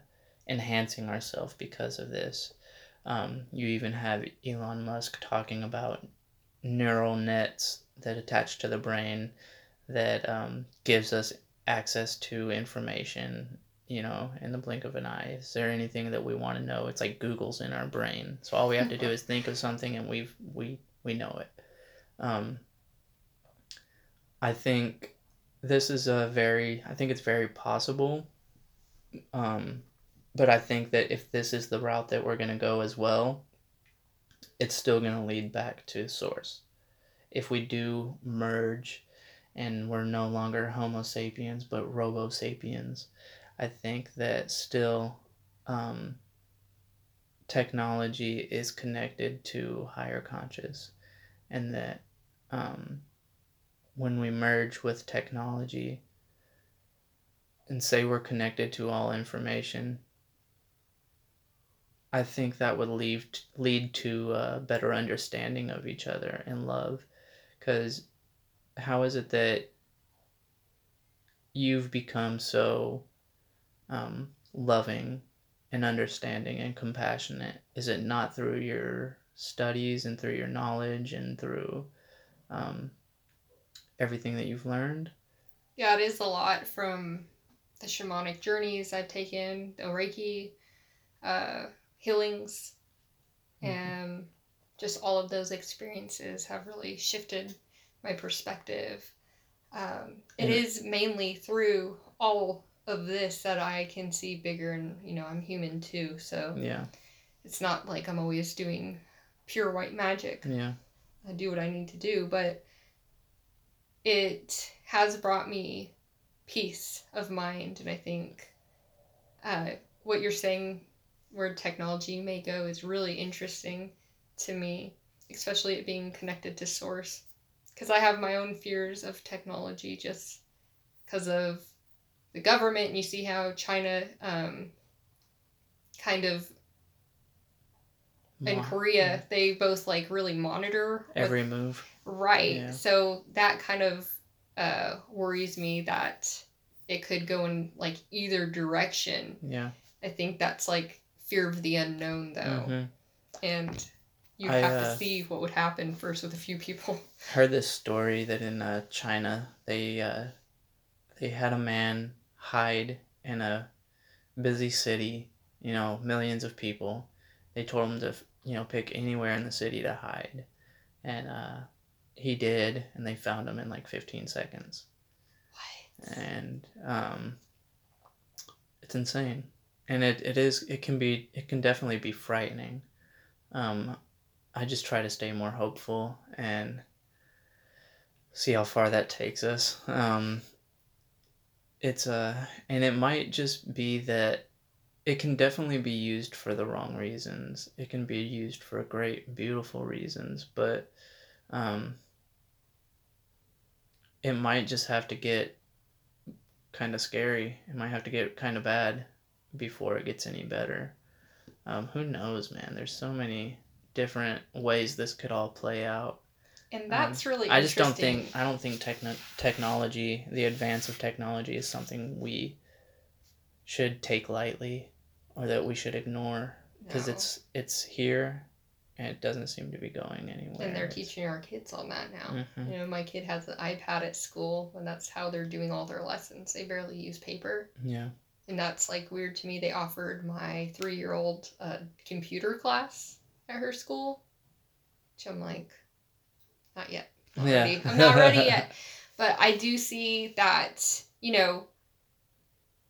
enhancing ourselves because of this. Um, you even have Elon Musk talking about neural nets that attach to the brain that um, gives us access to information, you know, in the blink of an eye. Is there anything that we want to know? It's like Google's in our brain. So all we have to do is think of something and we've, we, we know it. Um, I think this is a very i think it's very possible. Um, but i think that if this is the route that we're going to go as well it's still going to lead back to source. If we do merge and we're no longer homo sapiens but robo sapiens i think that still um, technology is connected to higher conscious and that um, when we merge with technology and say we're connected to all information, I think that would lead lead to a better understanding of each other and love. Because how is it that you've become so um, loving and understanding and compassionate? Is it not through your studies and through your knowledge and through um, everything that you've learned? Yeah, it is a lot from the shamanic journeys I've taken, the Reiki uh, healings, Mhm. and just all of those experiences have really shifted my perspective. Um, it And- is mainly through all of this that I can see bigger, and you know, I'm human too, so Yeah, it's not like I'm always doing pure white magic. yeah, I do what I need to do, but it has brought me peace of mind, and I think uh, what you're saying, where technology may go, is really interesting to me, especially it being connected to source, because I have my own fears of technology just because of the government, and you see how China um, kind of and Mo- Korea, they both like really monitor every move. Right. Yeah. So that kind of uh, worries me that it could go in like either direction. Yeah. I think that's like fear of the unknown though. hmm And you have uh, to see what would happen first with a few people. [laughs] Heard this story that in uh, China they uh, they had a man hide in a busy city. You know, millions of people. They told him to you know pick anywhere in the city to hide, and uh, he did, and they found him in like fifteen seconds. What? and um, it's insane and it, it is it can be it can definitely be frightening um, i just try to stay more hopeful and see how far that takes us um, it's uh and it might just be that it can definitely be used for the wrong reasons. It can be used for great, beautiful reasons, but um, it might just have to get kind of scary. It might have to get kind of bad before it gets any better. Um, who knows, man? There's so many different ways this could all play out. And that's um, really I just don't think I don't think techno- technology, the advance of technology is something we should take lightly or that we should ignore because no. it's it's here and it doesn't seem to be going anywhere. And they're teaching our kids on that now. Mm-hmm. You know, my kid has an iPad at school, and that's how they're doing all their lessons. They barely use paper. Yeah. And that's like weird to me. They offered my three year old a computer class at her school, which I'm like, not yet. Not yeah. ready. I'm not ready yet. [laughs] But I do see that, you know,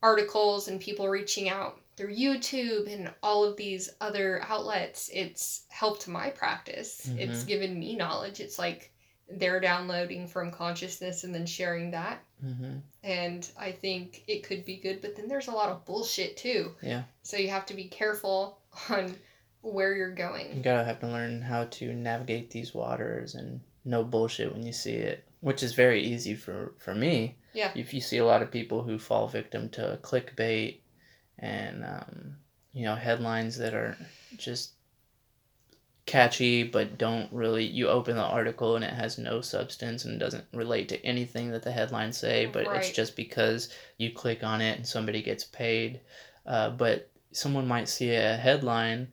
articles and people reaching out through YouTube and all of these other outlets, it's helped my practice. Mm-hmm. It's given me knowledge. It's like they're downloading from consciousness and then sharing that. Mm-hmm. And I think it could be good, but then there's a lot of bullshit too. Yeah. So you have to be careful on where you're going. You gotta have to learn how to navigate these waters and no bullshit when you see it, which is very easy for for me. Yeah. If you see a lot of people who fall victim to clickbait and um, you know headlines that are just catchy but don't really you open the article and it has no substance and doesn't relate to anything that the headlines say but right. it's just because you click on it and somebody gets paid. Uh, but someone might see a headline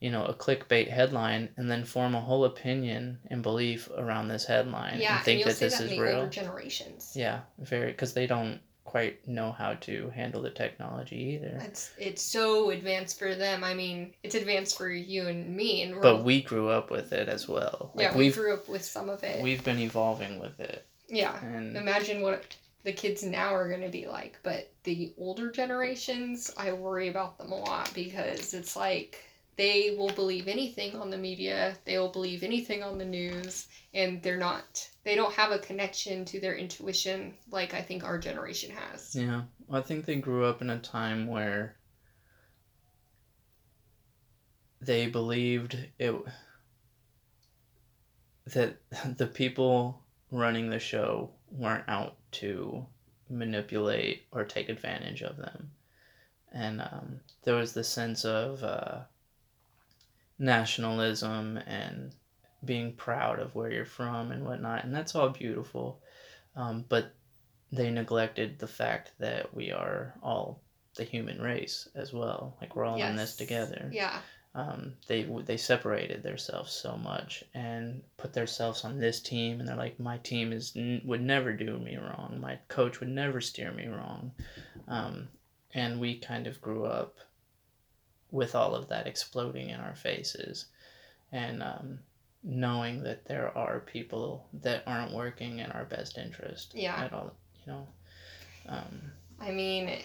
you know a clickbait headline and then form a whole opinion and belief around this headline yeah, and think and that this that is real. generations. Yeah very because they don't quite know how to handle the technology either. It's it's so advanced for them. I mean, it's advanced for you and me, and but we grew up with it as well. Like yeah, we grew up with some of it. We've been evolving with it. Yeah, and imagine what the kids now are going to be like. But the older generations, I worry about them a lot because it's like they will believe anything on the media. They will believe anything on the news, and they're not they don't have a connection to their intuition like I think our generation has. Yeah. I think they grew up in a time where they believed it that [laughs] the people running the show weren't out to manipulate or take advantage of them. And um, there was this sense of uh, nationalism and being proud of where you're from and whatnot, and that's all beautiful. Um, but they neglected the fact that we are all the human race as well. Like we're all yes. in this together. Yeah. Um, they they separated themselves so much and put themselves on this team, and they're like, my team is would never do me wrong. My coach would never steer me wrong. Um, and we kind of grew up with all of that exploding in our faces, and um, knowing that there are people that aren't working in our best interest yeah. at all you know? Um, i mean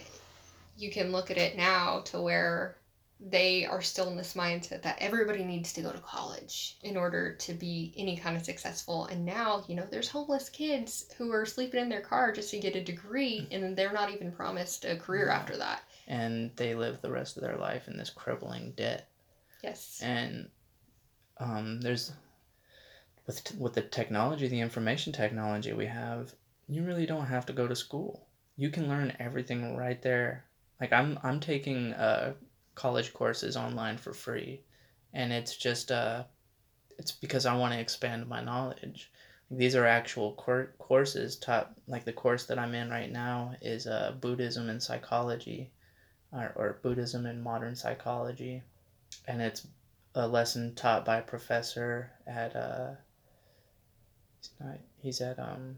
you can look at it now to where they are still in this mindset that everybody needs to go to college in order to be any kind of successful. And now you know there's homeless kids who are sleeping in their car just to get a degree and they're not even promised a career yeah. after that and they live the rest of their life in this crippling debt yes and um, there's with with the technology, the information technology we have, you really don't have to go to school. You can learn everything right there. Like I'm I'm taking uh, college courses online for free, and it's just uh, it's because I want to expand my knowledge. These are actual cor- courses taught. Like the course that I'm in right now is uh, Buddhism and psychology, or, or Buddhism and modern psychology, and it's a lesson taught by a professor at uh, he's not he's at um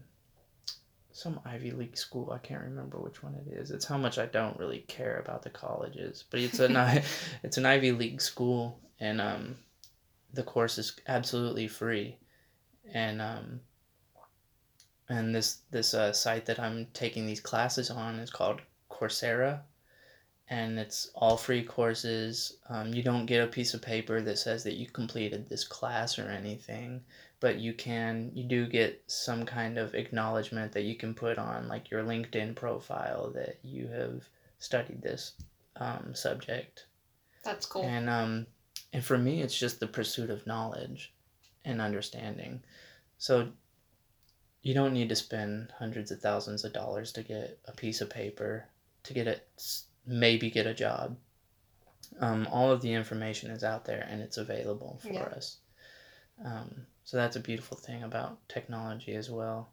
some Ivy League school. I can't remember which one it is. It's how much I don't really care about the colleges, but it's an [laughs] [laughs] it's an Ivy League school, and um, the course is absolutely free, and um, and this this uh, site that I'm taking these classes on is called Coursera, and it's all free courses. Um, you don't get a piece of paper that says that you completed this class or anything, but you can you do get some kind of acknowledgement that you can put on like your LinkedIn profile that you have studied this um, subject. That's cool. And um, and for me, it's just the pursuit of knowledge and understanding. So you don't need to spend hundreds of thousands of dollars to get a piece of paper to get it maybe get a job. Um, all of the information is out there and it's available for Yeah. us. Um, so that's a beautiful thing about technology as well.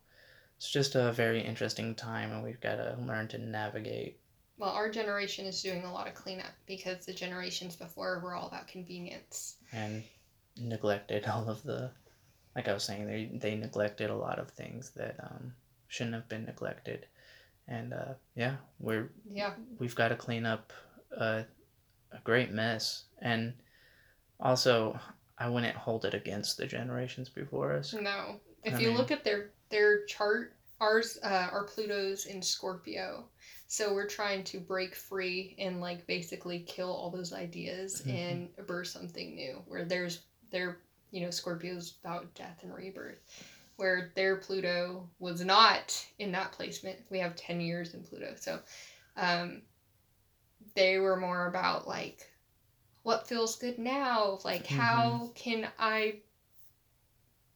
It's just a very interesting time, and we've got to learn to navigate. well, our generation is doing a lot of cleanup because the generations before were all about convenience. and neglected all of the like I was saying they they neglected a lot of things that um, shouldn't have been neglected and uh, yeah we're Yeah. we've got to clean up a, a great mess and also I wouldn't hold it against the generations before us No. If I you mean- look at their their chart, ours uh, our Pluto's in Scorpio. So we're trying to break free and like basically kill all those ideas Mhm. and birth something new. Where there's their you know Scorpio's about death and rebirth. Where their Pluto was not in that placement. We have ten years in Pluto, so um, they were more about like what feels good now. Like how can I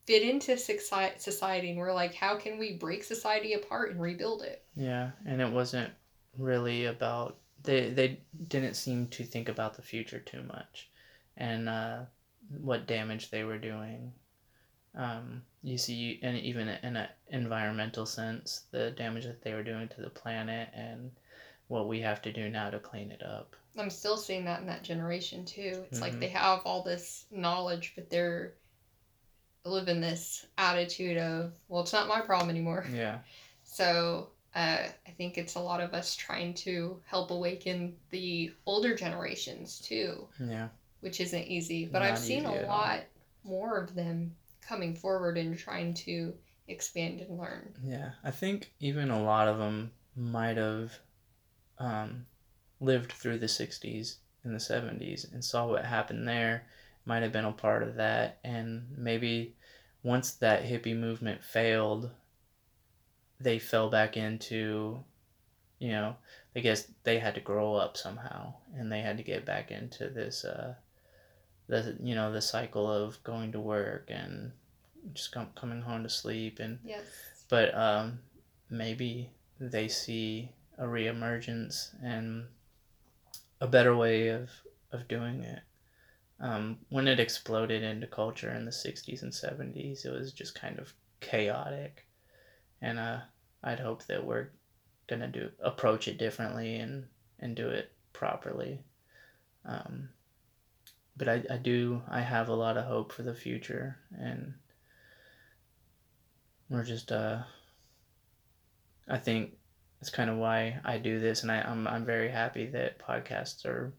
fit into society? And we're like how can we break society apart and rebuild it? Yeah and it wasn't really about they they didn't seem to think about the future too much. And uh, what damage they were doing. Um, you see and even in an environmental sense the damage that they were doing to the planet and what we have to do now to clean it up. I'm still seeing that in that generation too. It's like Mhm. they have all this knowledge but they're living this attitude of well it's not my problem anymore. [laughs] Yeah. So uh, i think it's a lot of us trying to help awaken the older generations too. Yeah. Which isn't easy. But Not I've seen a lot more of them coming forward and trying to expand and learn. Yeah, I think even a lot of them might have um, lived through the 60s and the 70s and saw what happened there, might have been a part of that. And maybe once that hippie movement failed, they fell back into, you know, I guess they had to grow up somehow and they had to get back into this, uh, the, you know, the cycle of going to work and just com- coming home to sleep and Yes. but um, maybe they see a reemergence and a better way of, of doing it. Um, when it exploded into culture in the 60s and 70s, it was just kind of chaotic. And uh, I'd hope that we're going to do approach it differently and, and do it properly. Um, but I, I do, I have a lot of hope for the future. And we're just uh I think that's kind of why I do this and I, I'm I'm very happy that podcasts are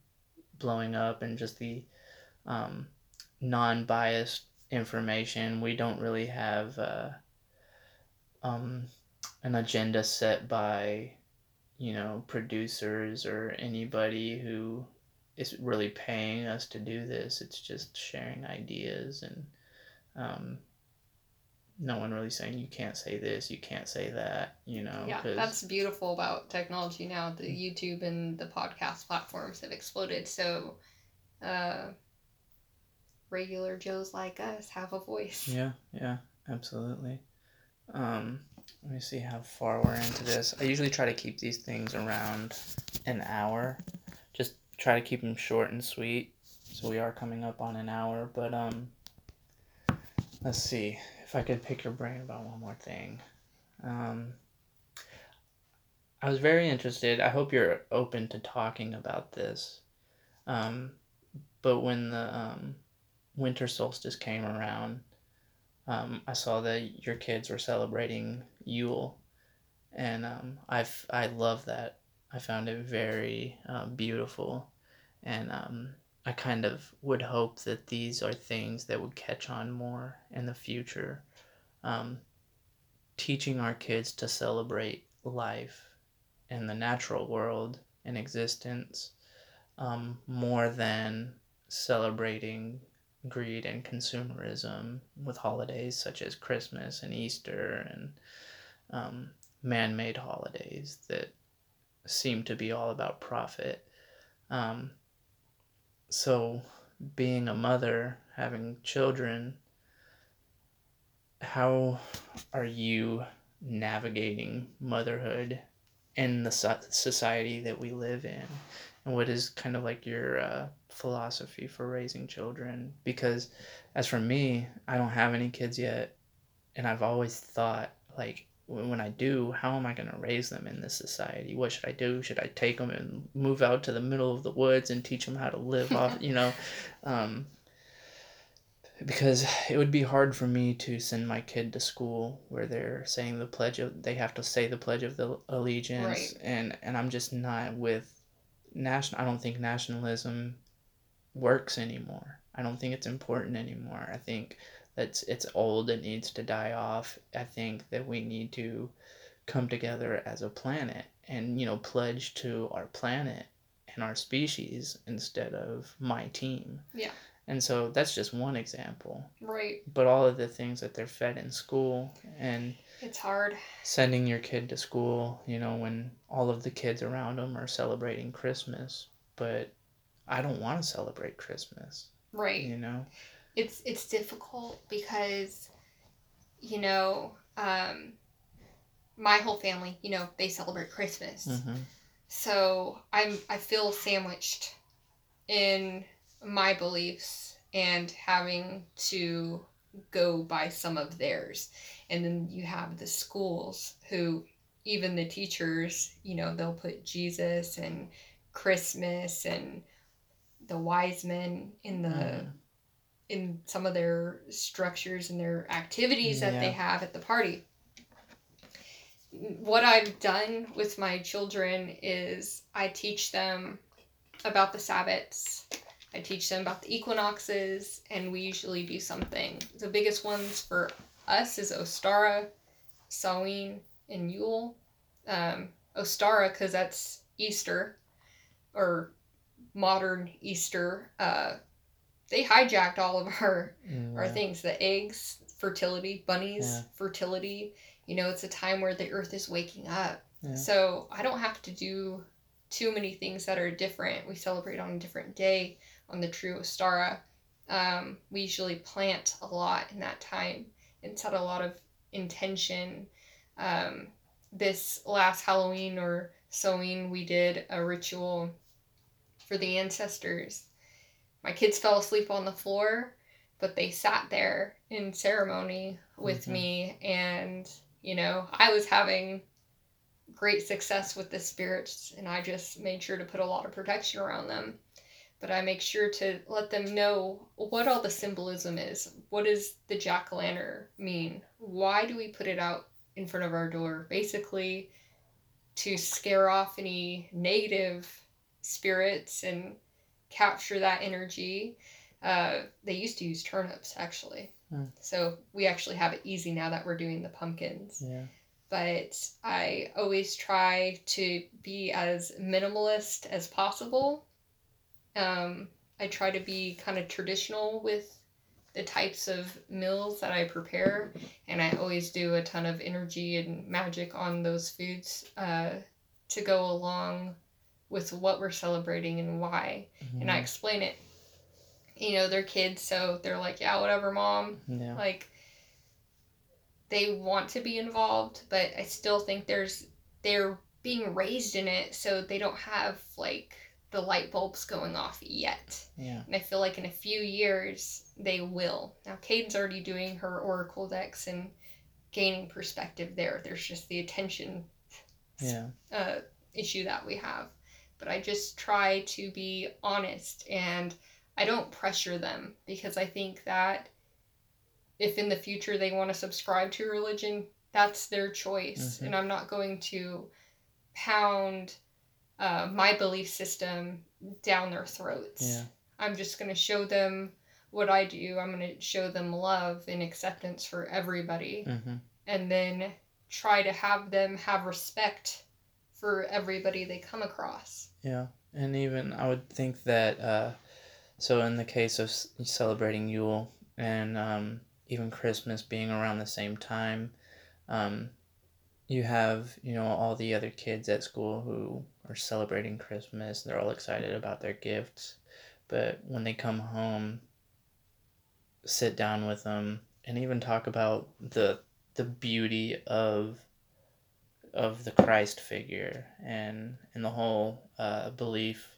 blowing up and just the um non biased information. We don't really have uh um an agenda set by you know producers or anybody who is really paying us to do this. It's just sharing ideas and um no one really saying you can't say this, you can't say that, you know. Yeah, 'cause- that's beautiful about technology now. The YouTube and the podcast platforms have exploded. So, uh, regular Joes like us have a voice. Yeah, yeah, absolutely. Um, let me see how far we're into this. I usually try to keep these things around an hour. Just try to keep them short and sweet. So we are coming up on an hour, but um let's see if I could pick your brain about one more thing. Um I was very interested. I hope you're open to talking about this. Um but when the um winter solstice came around, um, I saw that your kids were celebrating Yule, and um, I've I love that. I found it very uh, beautiful, and um, I kind of would hope that these are things that would catch on more in the future. Um, teaching our kids to celebrate life and the natural world and existence um, more than celebrating greed and consumerism with holidays such as Christmas and Easter and um, man made holidays that seem to be all about profit. Um, so, being a mother, having children, how are you navigating motherhood in the society that we live in? And what is kind of like your uh, philosophy for raising children? Because as for me, I don't have any kids yet. And I've always thought, like, when I do, how am I going to raise them in this society? What should I do? Should I take them and move out to the middle of the woods and teach them how to live off, you know? [laughs] Um, because it would be hard for me to send my kid to school where they're saying the pledge of they have to say the pledge of the allegiance right. and and I'm just not with national I don't think nationalism works anymore. I don't think it's important anymore. I think that's it's old it needs to die off i think that we need to come together as a planet and you know pledge to our planet and our species instead of my team. Yeah. And so that's just one example. Right. But all of the things that they're fed in school and it's hard. sending your kid to school you know when all of the kids around them are celebrating christmas but i don't want to celebrate christmas. Right. You know it's it's difficult because you know um, my whole family you know they celebrate christmas. Mm-hmm. so i'm i feel sandwiched in my beliefs and having to go by some of theirs. And then you have the schools who even the teachers you know they'll put jesus and christmas and the wise men in the mm in some of their structures and their activities that they have at the party. What I've done with my children is I teach them about the Sabbats. I teach them about the equinoxes, and we usually do something. The biggest ones for us is Ostara, Samhain, and Yule. Um, Ostara, because that's Easter, or modern Easter. Uh, they hijacked all of our yeah. our things. The eggs fertility bunnies yeah. fertility. You know it's a time where the earth is waking up. Yeah. so i don't have to do too many things that are different. We celebrate on a different day on the true ostara um, we usually plant a lot in that time and set a lot of intention. Um, this last halloween or Samhain we did a ritual for the ancestors my kids fell asleep on the floor, but they sat there in ceremony with mm-hmm. me and you know, I was having great success with the spirits and I just made sure to put a lot of protection around them. But I make sure to let them know what all the symbolism is. What does the jack o' lantern mean? Why do we put it out in front of our door? Basically, to scare off any negative spirits and capture that energy. Uh, they used to use turnips actually. Mm. So we actually have it easy now that we're doing the pumpkins. Yeah. But I always try to be as minimalist as possible. Um, I try to be kind of traditional with the types of meals that I prepare, and I always do a ton of energy and magic on those foods uh, to go along with what we're celebrating and why. Mm-hmm. And I mm-hmm. explain it. You know, they're kids, so they're like, yeah, whatever, mom. Yeah. Like, they want to be involved, but I still think there's, they're being raised in it, so they don't have, like, the light bulbs going off yet. Yeah. And I feel like in a few years, they will. Now, Caden's already doing her Oracle decks and gaining perspective there. There's just the attention yeah. uh, issue that we have but I just try to be honest and I don't pressure them because I think that if in the future they want to subscribe to religion, that's their choice. Mm-hmm. And I'm not going to pound uh, my belief system down their throats. Yeah. I'm just going to show them what I do. I'm going to show them love and acceptance for everybody. Mm-hmm. And then try to have them have respect for everybody they come across. Yeah, and even I would think that uh, so in the case of celebrating Yule and um, even Christmas being around the same time, um, you have you know all the other kids at school who are celebrating Christmas. They're all excited about their gifts. But when they come home, sit down with them and even talk about the the beauty of of the Christ figure and and the whole uh, belief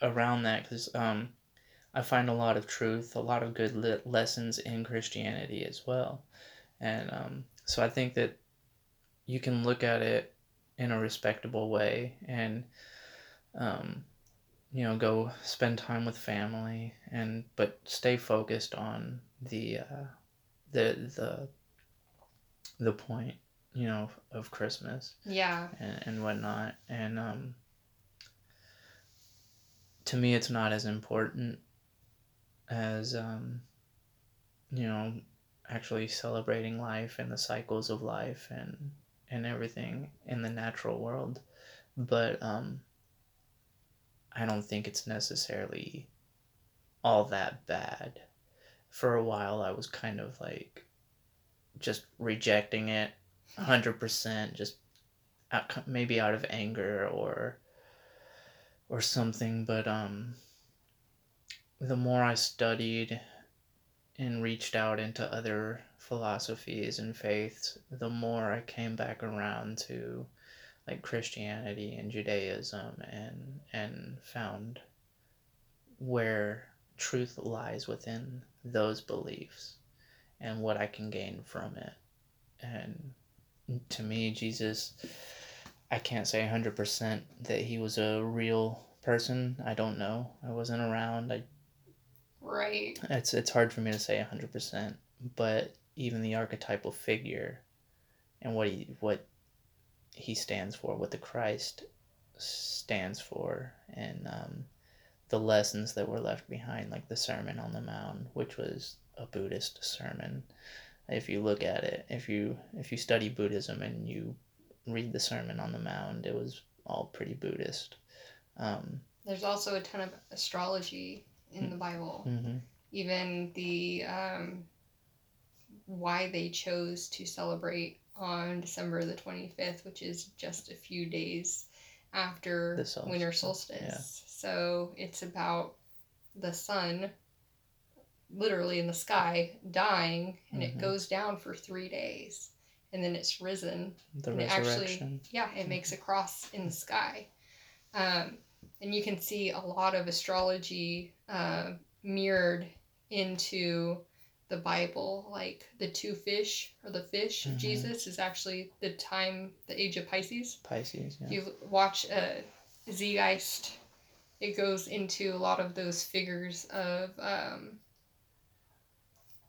around that because um, I find a lot of truth, a lot of good le- lessons in Christianity as well, and um, so I think that you can look at it in a respectable way and um, you know go spend time with family and but stay focused on the uh, the the the point you know of Christmas Yeah. and, and whatnot and um, to me it's not as important as um, you know actually celebrating life and the cycles of life and and everything in the natural world but um, I don't think it's necessarily all that bad. For a while, I was kind of like just rejecting it 100%, just out, maybe out of anger or or something, but um the more I studied and reached out into other philosophies and faiths, the more I came back around to like Christianity and Judaism and and found where truth lies within those beliefs and what I can gain from it. And to me, Jesus, I can't say 100% that he was a real person. I don't know. I wasn't around. I Right. it's it's hard for me to say 100%, but even the archetypal figure and what he what he stands for, what the Christ stands for, and um, the lessons that were left behind, like the Sermon on the Mount, which was a Buddhist sermon. If you look at it, if you if you study Buddhism and you read the Sermon on the Mount, it was all pretty Buddhist. Um, There's also a ton of astrology in the Bible. mhm. Even the um, why they chose to celebrate on December the 25th, which is just a few days after The solstice, winter solstice. yeah. So it's about the sun literally in the sky dying and Mhm. it goes down for three days and then it's risen The and it actually resurrection. yeah it makes a cross in the sky um, and you can see a lot of astrology uh, mirrored into the bible like the two fish or the fish Mhm. jesus is actually the time the age of pisces Pisces, yeah. if you watch uh, zeitgeist it goes into a lot of those figures of um,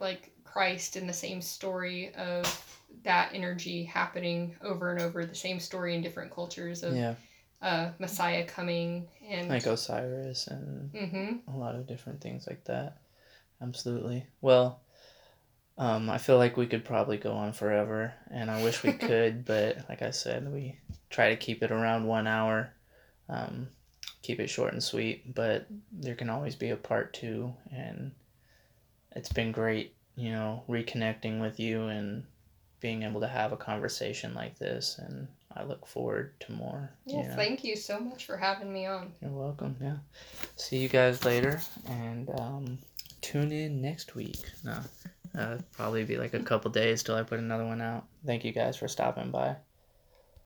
like christ and the same story of that energy happening over and over the same story in different cultures of yeah, uh, messiah coming and like Osiris and hmm a lot of different things like that. Absolutely. Well, um, I feel like we could probably go on forever, and I wish we [laughs] could, but like I said, we try to keep it around one hour, um, keep it short and sweet. But there can always be a part two, and it's been great, you know, reconnecting with you and being able to have a conversation like this, and I look forward to more. yeah you know. thank you so much for having me on You're welcome. Yeah. See you guys later, and um, tune in next week. No, uh, probably be like a couple days till I put another one out. Thank you guys for stopping by.